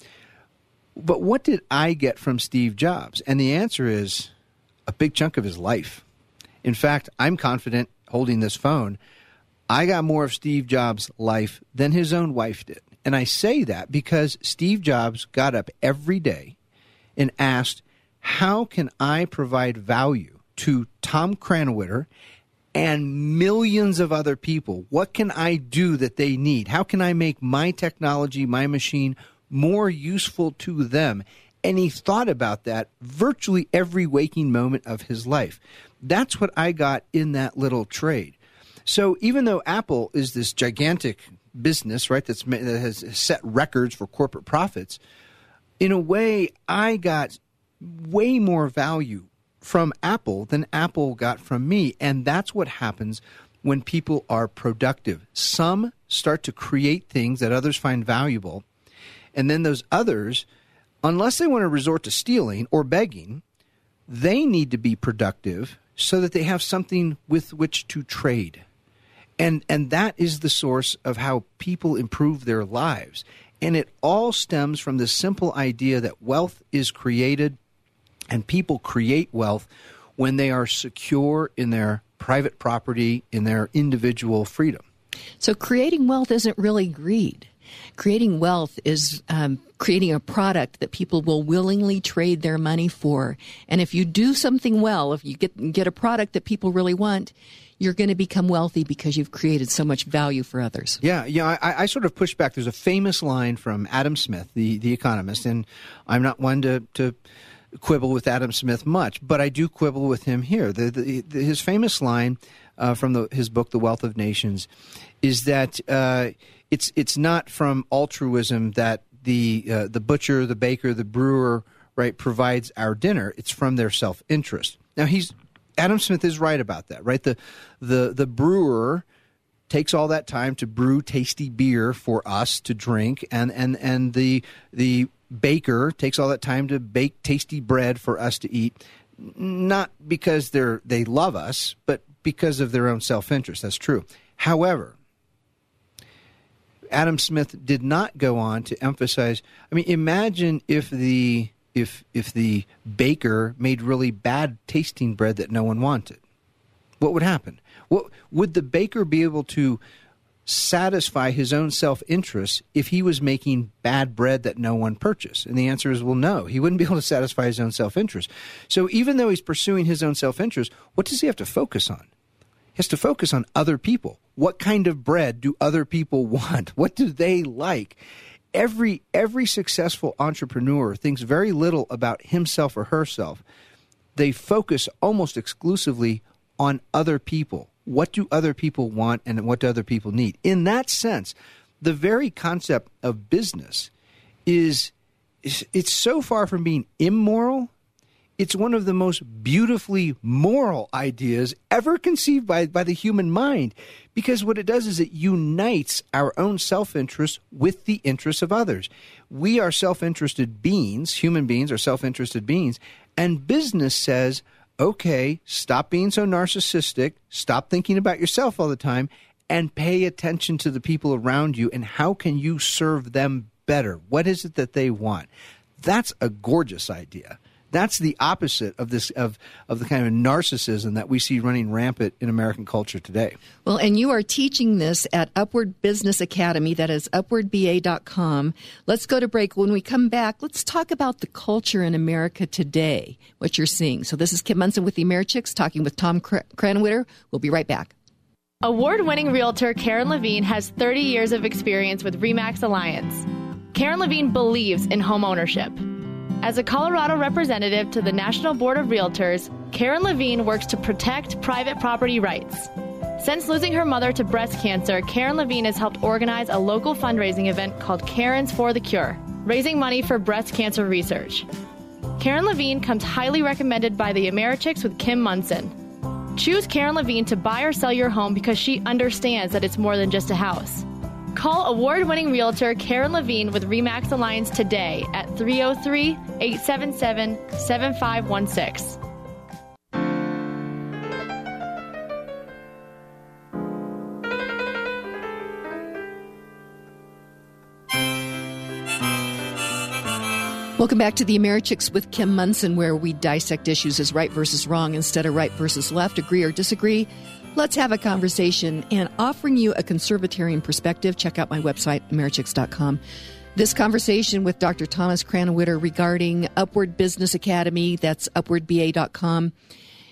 But what did I get from Steve Jobs? And the answer is a big chunk of his life. In fact, I'm confident holding this phone, I got more of Steve Jobs' life than his own wife did. And I say that because Steve Jobs got up every day and asked, How can I provide value to Tom Krannawitter and millions of other people? What can I do that they need? How can I make my technology, my machine, more useful to them? And he thought about that virtually every waking moment of his life. That's what I got in that little trade. So even though Apple is this gigantic business, right, that's, that has set records for corporate profits, in a way, I got way more value from Apple than Apple got from me. And that's what happens when people are productive. Some start to create things that others find valuable. And then those others, unless they want to resort to stealing or begging, they need to be productive so that they have something with which to trade. And and that is the source of how people improve their lives. And it all stems from the simple idea that wealth is created and people create wealth when they are secure in their private property, in their individual freedom. So creating wealth isn't really greed. Creating wealth is um, creating a product that people will willingly trade their money for. And if you do something well, if you get get a product that people really want, you're going to become wealthy because you've created so much value for others. Yeah, yeah. I, I sort of push back. There's a famous line from Adam Smith, the the economist, and I'm not one to to quibble with Adam Smith much, but I do quibble with him here. The, the, the, his famous line uh, from his book, The Wealth of Nations, is that uh, it's it's not from altruism that the uh, the butcher, the baker, the brewer, right, provides our dinner. It's from their self interest. Now he's Adam Smith is right about that, right? The the the brewer takes all that time to brew tasty beer for us to drink and and and the the baker takes all that time to bake tasty bread for us to eat not because they're they love us but because of their own self-interest that's true however Adam Smith did not go on to emphasize I mean imagine if the if if the baker made really bad tasting bread that no one wanted what would happen what would the baker be able to satisfy his own self interest if he was making bad bread that no one purchased? And the answer is well, no. He wouldn't be able to satisfy his own self interest. So even though he's pursuing his own self interest, what does he have to focus on? Has to focus on other people. What kind of bread do other people want? What do they like? Every every successful entrepreneur thinks very little about himself or herself. They focus almost exclusively on other people what do other people want and what do other people need? In that sense, the very concept of business is it's so far from being immoral it's one of the most beautifully moral ideas ever conceived by, by the human mind because what it does is it unites our own self interest with the interests of others. We are self interested beings, human beings are self interested beings, and business says, okay, stop being so narcissistic, stop thinking about yourself all the time, and pay attention to the people around you and how can you serve them better? What is it that they want? That's a gorgeous idea. That's the opposite of this of of the kind of narcissism that we see running rampant in American culture today. Well, and you are teaching this at Upward Business Academy. That is upwardba.com. Let's go to break. When we come back, let's talk about the culture in America today. What you're seeing. So this is Kim Monson with the Americhicks talking with Tom Krannawitter. We'll be right back. Award winning realtor Karen Levine has 30 years of experience with REMAX Alliance. Karen Levine believes in home ownership. As a Colorado representative to the National Board of Realtors, Karen Levine works to protect private property rights. Since losing her mother to breast cancer, Karen Levine has helped organize a local fundraising event called Karen's for the Cure, raising money for breast cancer research. Karen Levine comes highly recommended by the Americhicks with Kim Monson. Choose Karen Levine to buy or sell your home because she understands that it's more than just a house. Call award winning realtor Karen Levine with REMAX Alliance today at 303 877 7516. Welcome back to the Americhicks with Kim Monson, where we dissect issues as right versus wrong instead of right versus left, agree or disagree. Let's have a conversation and offering you a conservatarian perspective. Check out my website, americhicks.com. This conversation with Dr. Thomas Krannawitter regarding Upward Business Academy, that's upwardba.com,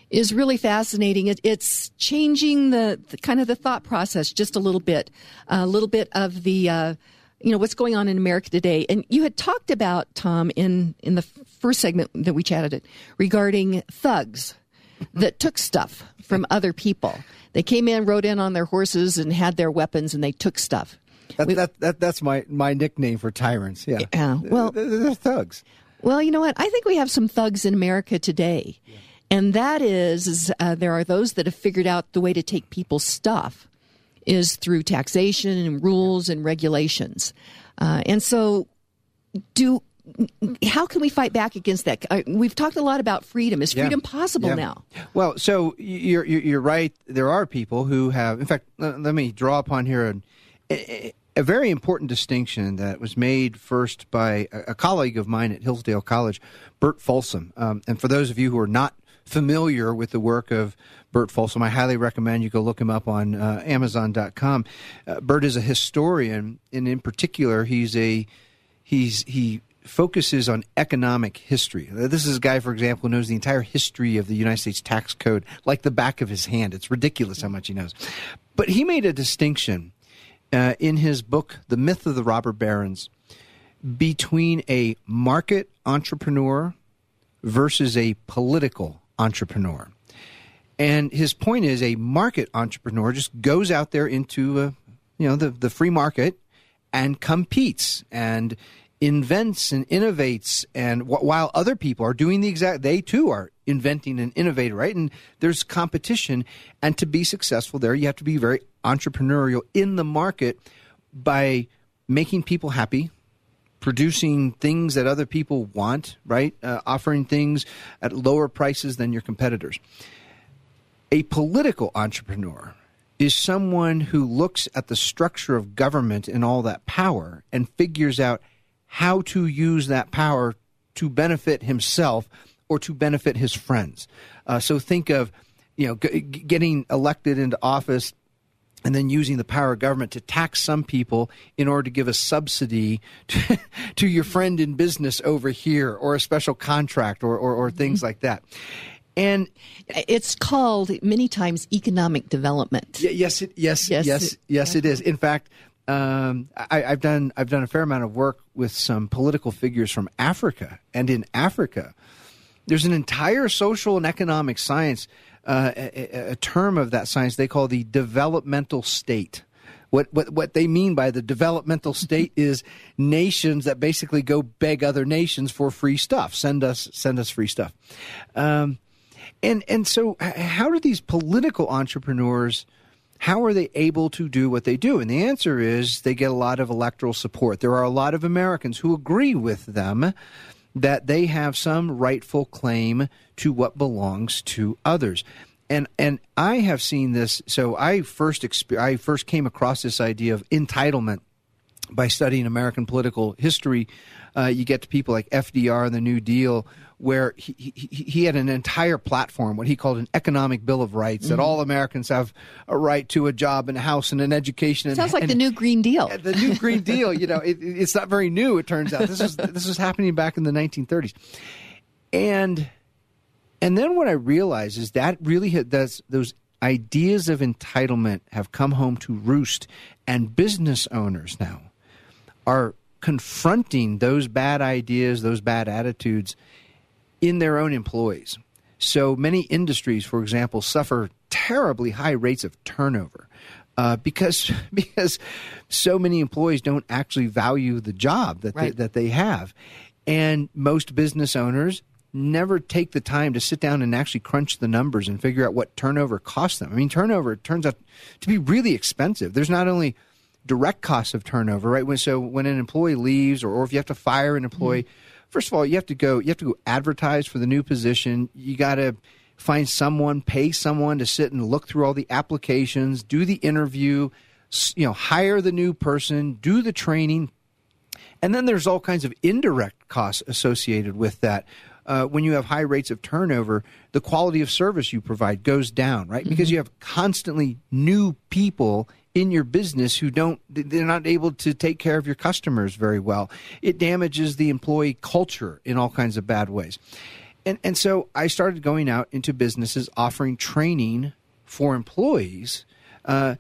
is really fascinating. It, it's changing the, the, kind of the thought process just a little bit, a little bit of the, uh, you know, what's going on in America today. And you had talked about, Tom, in, in the first segment that we chatted it, regarding thugs that took stuff from other people. They came in, rode in on their horses, and had their weapons, and they took stuff. That, we, that, that, that's my, my nickname for tyrants. Yeah. yeah well, they're, they're thugs. Well, you know what? I think we have some thugs in America today. Yeah. And that is, is uh, there are those that have figured out the way to take people's stuff is through taxation and rules and regulations. Uh, and so, do how can we fight back against that? Uh, we've talked a lot about freedom. Is freedom yeah. possible yeah. now? Well, so you're you're right. There are people who have. In fact, let me draw upon here a, a very important distinction that was made first by a, a colleague of mine at Hillsdale College, Burt Folsom. Um, and for those of you who are not familiar with the work of Burt Folsom, I highly recommend you go look him up on uh, Amazon.com. Uh, Burt is a historian, and in particular, he's a he's he focuses on economic history. This is a guy, for example, who knows the entire history of the United States tax code like the back of his hand. It's ridiculous how much he knows. But he made a distinction uh, in his book, The Myth of the Robber Barons, between a market entrepreneur versus a political entrepreneur. And his point is a market entrepreneur just goes out there into uh, you know the, the free market and competes and invents and innovates and while other people are doing the exact they too are inventing and innovating right? And there's competition. And to be successful there you have to be very entrepreneurial in the market by making people happy producing things that other people want right? Uh, offering things at lower prices than your competitors. A political entrepreneur is someone who looks at the structure of government and all that power and figures out how to use that power to benefit himself or to benefit his friends. Uh, so think of you know g- getting elected into office and then using the power of government to tax some people in order to give a subsidy to, to your friend in business over here or a special contract or, or, or things mm-hmm. like that. And it's called many times economic development. yes, it, yes, yes, yes, yes, it is. In fact, um, I, have done I've done a fair amount of work with some political figures from Africa, and in Africa, there's an entire social and economic science, uh, a, a, term of that science they call the developmental state. What, what what they mean by the developmental state is nations that basically go beg other nations for free stuff. Send us send us free stuff. Um, and and so how do these political entrepreneurs? How are they able to do what they do? And the answer is they get a lot of electoral support. There are a lot of Americans who agree with them that they have some rightful claim to what belongs to others. And and I have seen this. So I first exper- I first came across this idea of entitlement by studying American political history. Uh, you get to people like FDR and the New Deal, where he, he, he, had an entire platform, what he called an economic bill of rights, mm-hmm. that all Americans have a right to a job and a house and an education. And, Sounds like and, the new Green Deal. The new Green Deal, you know, it, it's not very new. It turns out this is this was happening back in the 1930s, and and then what I realized is that really that's, those ideas of entitlement have come home to roost, and business owners now are confronting those bad ideas, those bad attitudes in their own employees. So many industries, for example, suffer terribly high rates of turnover uh, because because so many employees don't actually value the job that right. they, that they have, and most business owners never take the time to sit down and actually crunch the numbers and figure out what turnover costs them. I mean, turnover turns out to be really expensive. There's not only direct costs of turnover, right? When so when an employee leaves, or, or if you have to fire an employee. Mm-hmm first of all, you have to go. You have to go advertise for the new position. You got to find someone, pay someone to sit and look through all the applications, do the interview, you know, hire the new person, do the training, and then there's all kinds of indirect costs associated with that. Uh, when you have high rates of turnover, the quality of service you provide goes down, right? Mm-hmm. Because you have constantly new people in your business who don't they're not able to take care of your customers very well. It damages the employee culture in all kinds of bad ways. And and so I started going out into businesses offering training for employees, uh,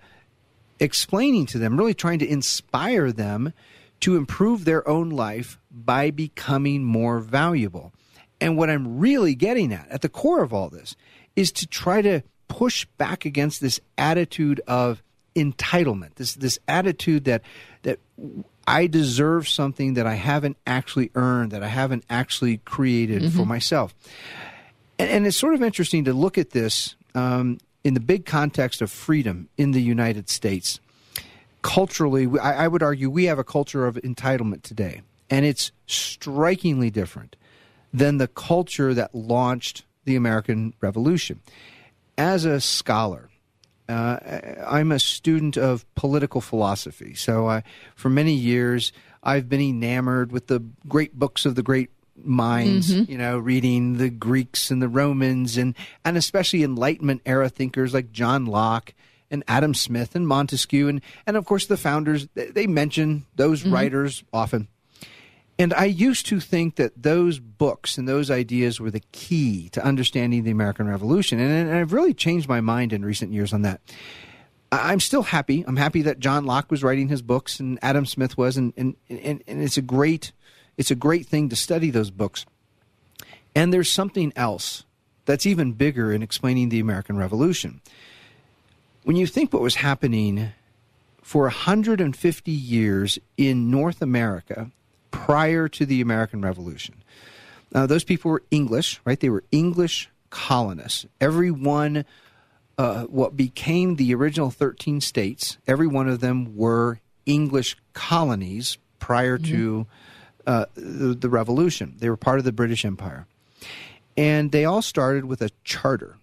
explaining to them, really trying to inspire them to improve their own life by becoming more valuable. And what I'm really getting at, at the core of all this, is to try to push back against this attitude of entitlement, this this attitude that that I deserve something that I haven't actually earned, that I haven't actually created mm-hmm. for myself. And, and, it's sort of interesting to look at this um, in the big context of freedom in the United States. Culturally, I, I would argue we have a culture of entitlement today, and it's strikingly different than the culture that launched the American Revolution. As a scholar, uh, I'm a student of political philosophy. So, I, for many years, I've been enamored with the great books of the great minds, mm-hmm. you know, reading the Greeks and the Romans and, and especially Enlightenment era thinkers like John Locke and Adam Smith and Montesquieu. And, and of course, the founders, they, they mention those mm-hmm. writers often. And I used to think that those books and those ideas were the key to understanding the American Revolution. And, and I've really changed my mind in recent years on that. I'm still happy. I'm happy that John Locke was writing his books and Adam Smith was, and, and, and, and it's a great it's a great thing to study those books. And there's something else that's even bigger in explaining the American Revolution. When you think what was happening for 150 years in North America prior to the American Revolution. Now, those people were English, right? They were English colonists. Every one, uh, what became the original 13 states, every one of them were English colonies prior mm-hmm. to uh, the, the Revolution. They were part of the British Empire. And they all started with a charter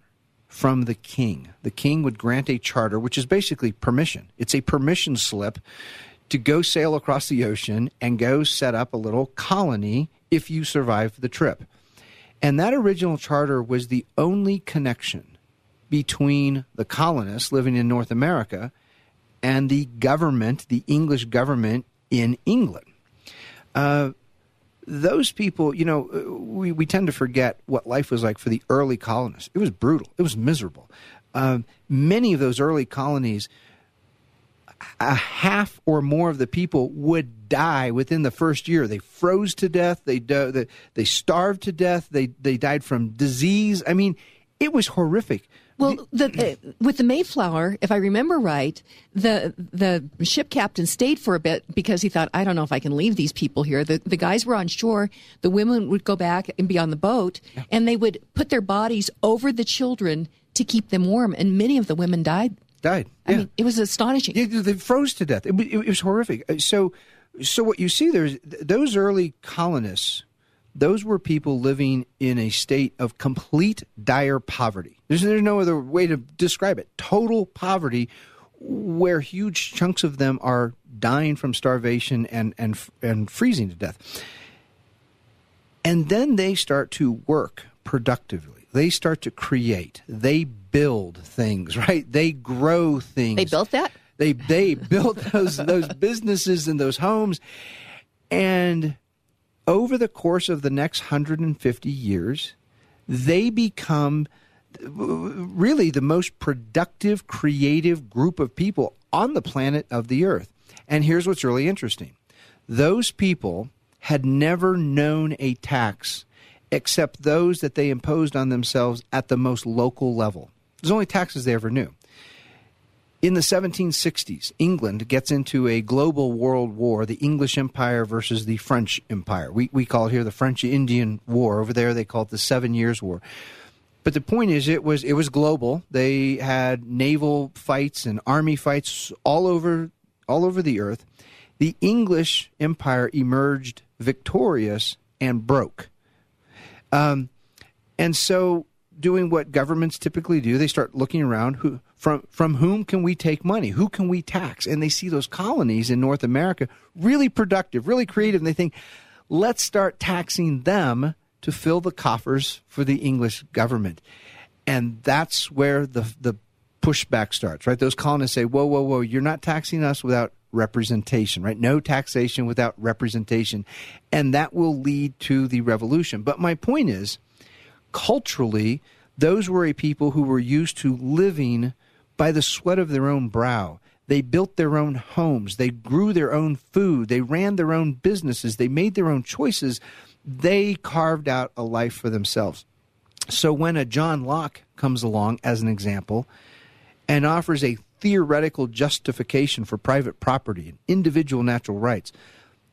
from the king. The king would grant a charter, which is basically permission. It's a permission slip to go sail across the ocean and go set up a little colony if you survive the trip. And that original charter was the only connection between the colonists living in North America and the government, the English government in England. Uh, those people, you know, we, we tend to forget what life was like for the early colonists. It was brutal, it was miserable. Uh, many of those early colonies a half or more of the people would die within the first year. They froze to death. They they starved to death. They they died from disease. I mean, it was horrific. Well, the, uh, with the Mayflower, if I remember right, the the ship captain stayed for a bit because he thought, I don't know if I can leave these people here. The the guys were on shore. The women would go back and be on the boat, yeah. and they would put their bodies over the children to keep them warm. And many of the women died died. Yeah. I mean, it was astonishing. Yeah, they froze to death. It, it, it, was horrific. Uh, so, so what you see there is those early colonists. Those were people living in a state of complete dire poverty. There's, there's no other way to describe it. Total poverty, where huge chunks of them are dying from starvation and and and freezing to death. And then they start to work productively. They start to create. They build things, right? They grow things. They built that? They they built those those businesses and those homes. And over the course of the next 150 years, they become really the most productive, creative group of people on the planet of the earth. And here's what's really interesting those people had never known a tax except those that they imposed on themselves at the most local level. There's only taxes they ever knew. In the 1760s, England gets into a global world war, the English Empire versus the French Empire. We, we call it here the French Indian War. Over there, they call it the Seven Years' War. But the point is, it was it was global. They had naval fights and army fights all over all over the earth. The English Empire emerged victorious and broke. Um, and so doing what governments typically do. They start looking around who from from whom can we take money? Who can we tax? And they see those colonies in North America really productive, really creative, and they think, let's start taxing them to fill the coffers for the English government. And that's where the the pushback starts, right? Those colonists say, Whoa, whoa, whoa, you're not taxing us without representation, right? No taxation without representation. And that will lead to the revolution. But my point is culturally, those were a people who were used to living by the sweat of their own brow. They built their own homes. They grew their own food. They ran their own businesses. They made their own choices. They carved out a life for themselves. So when a John Locke comes along, as an example, and offers a theoretical justification for private property and individual natural rights.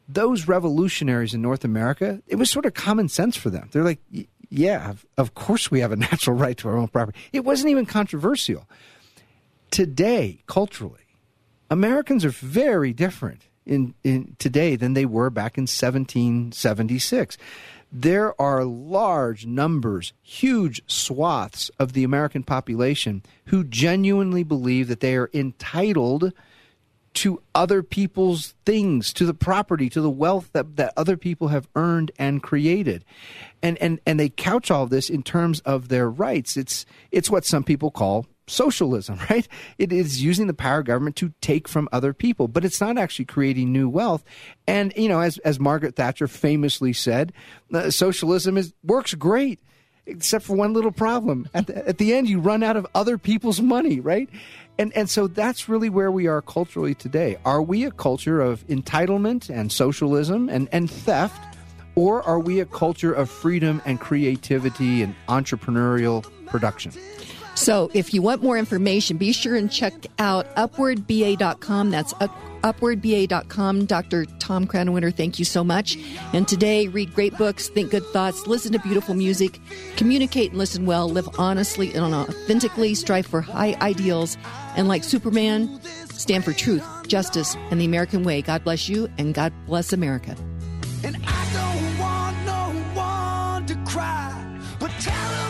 Those revolutionaries in North America, it was sort of common sense for them. They're like, yeah, of course we have a natural right to our own property. It wasn't even controversial. Today, culturally, Americans are very different in, in today than they were back in 1776 there are large numbers, huge swaths of the American population who genuinely believe that they are entitled to other people's things, to the property, to the wealth that, that other people have earned and created. And, and, and they couch all this in terms of their rights. It's, it's what some people call socialism, right? It is using the power of government to take from other people, but it's not actually creating new wealth. And you know, as as Margaret Thatcher famously said, uh, socialism is works great. Except for one little problem. At the, at the end, you run out of other people's money, right? And, and so that's really where we are culturally today. Are we a culture of entitlement and socialism and, and theft, or are we a culture of freedom and creativity and entrepreneurial production? So if you want more information, be sure and check out upwardba.com. That's upwardba.com. Dr. Tom Krannawitter, thank you so much. And today, read great books, think good thoughts, listen to beautiful music, communicate and listen well, live honestly and authentically, strive for high ideals, and like Superman, stand for truth, justice, and the American way. God bless you, and God bless America. And I don't want no one to cry, but tell them.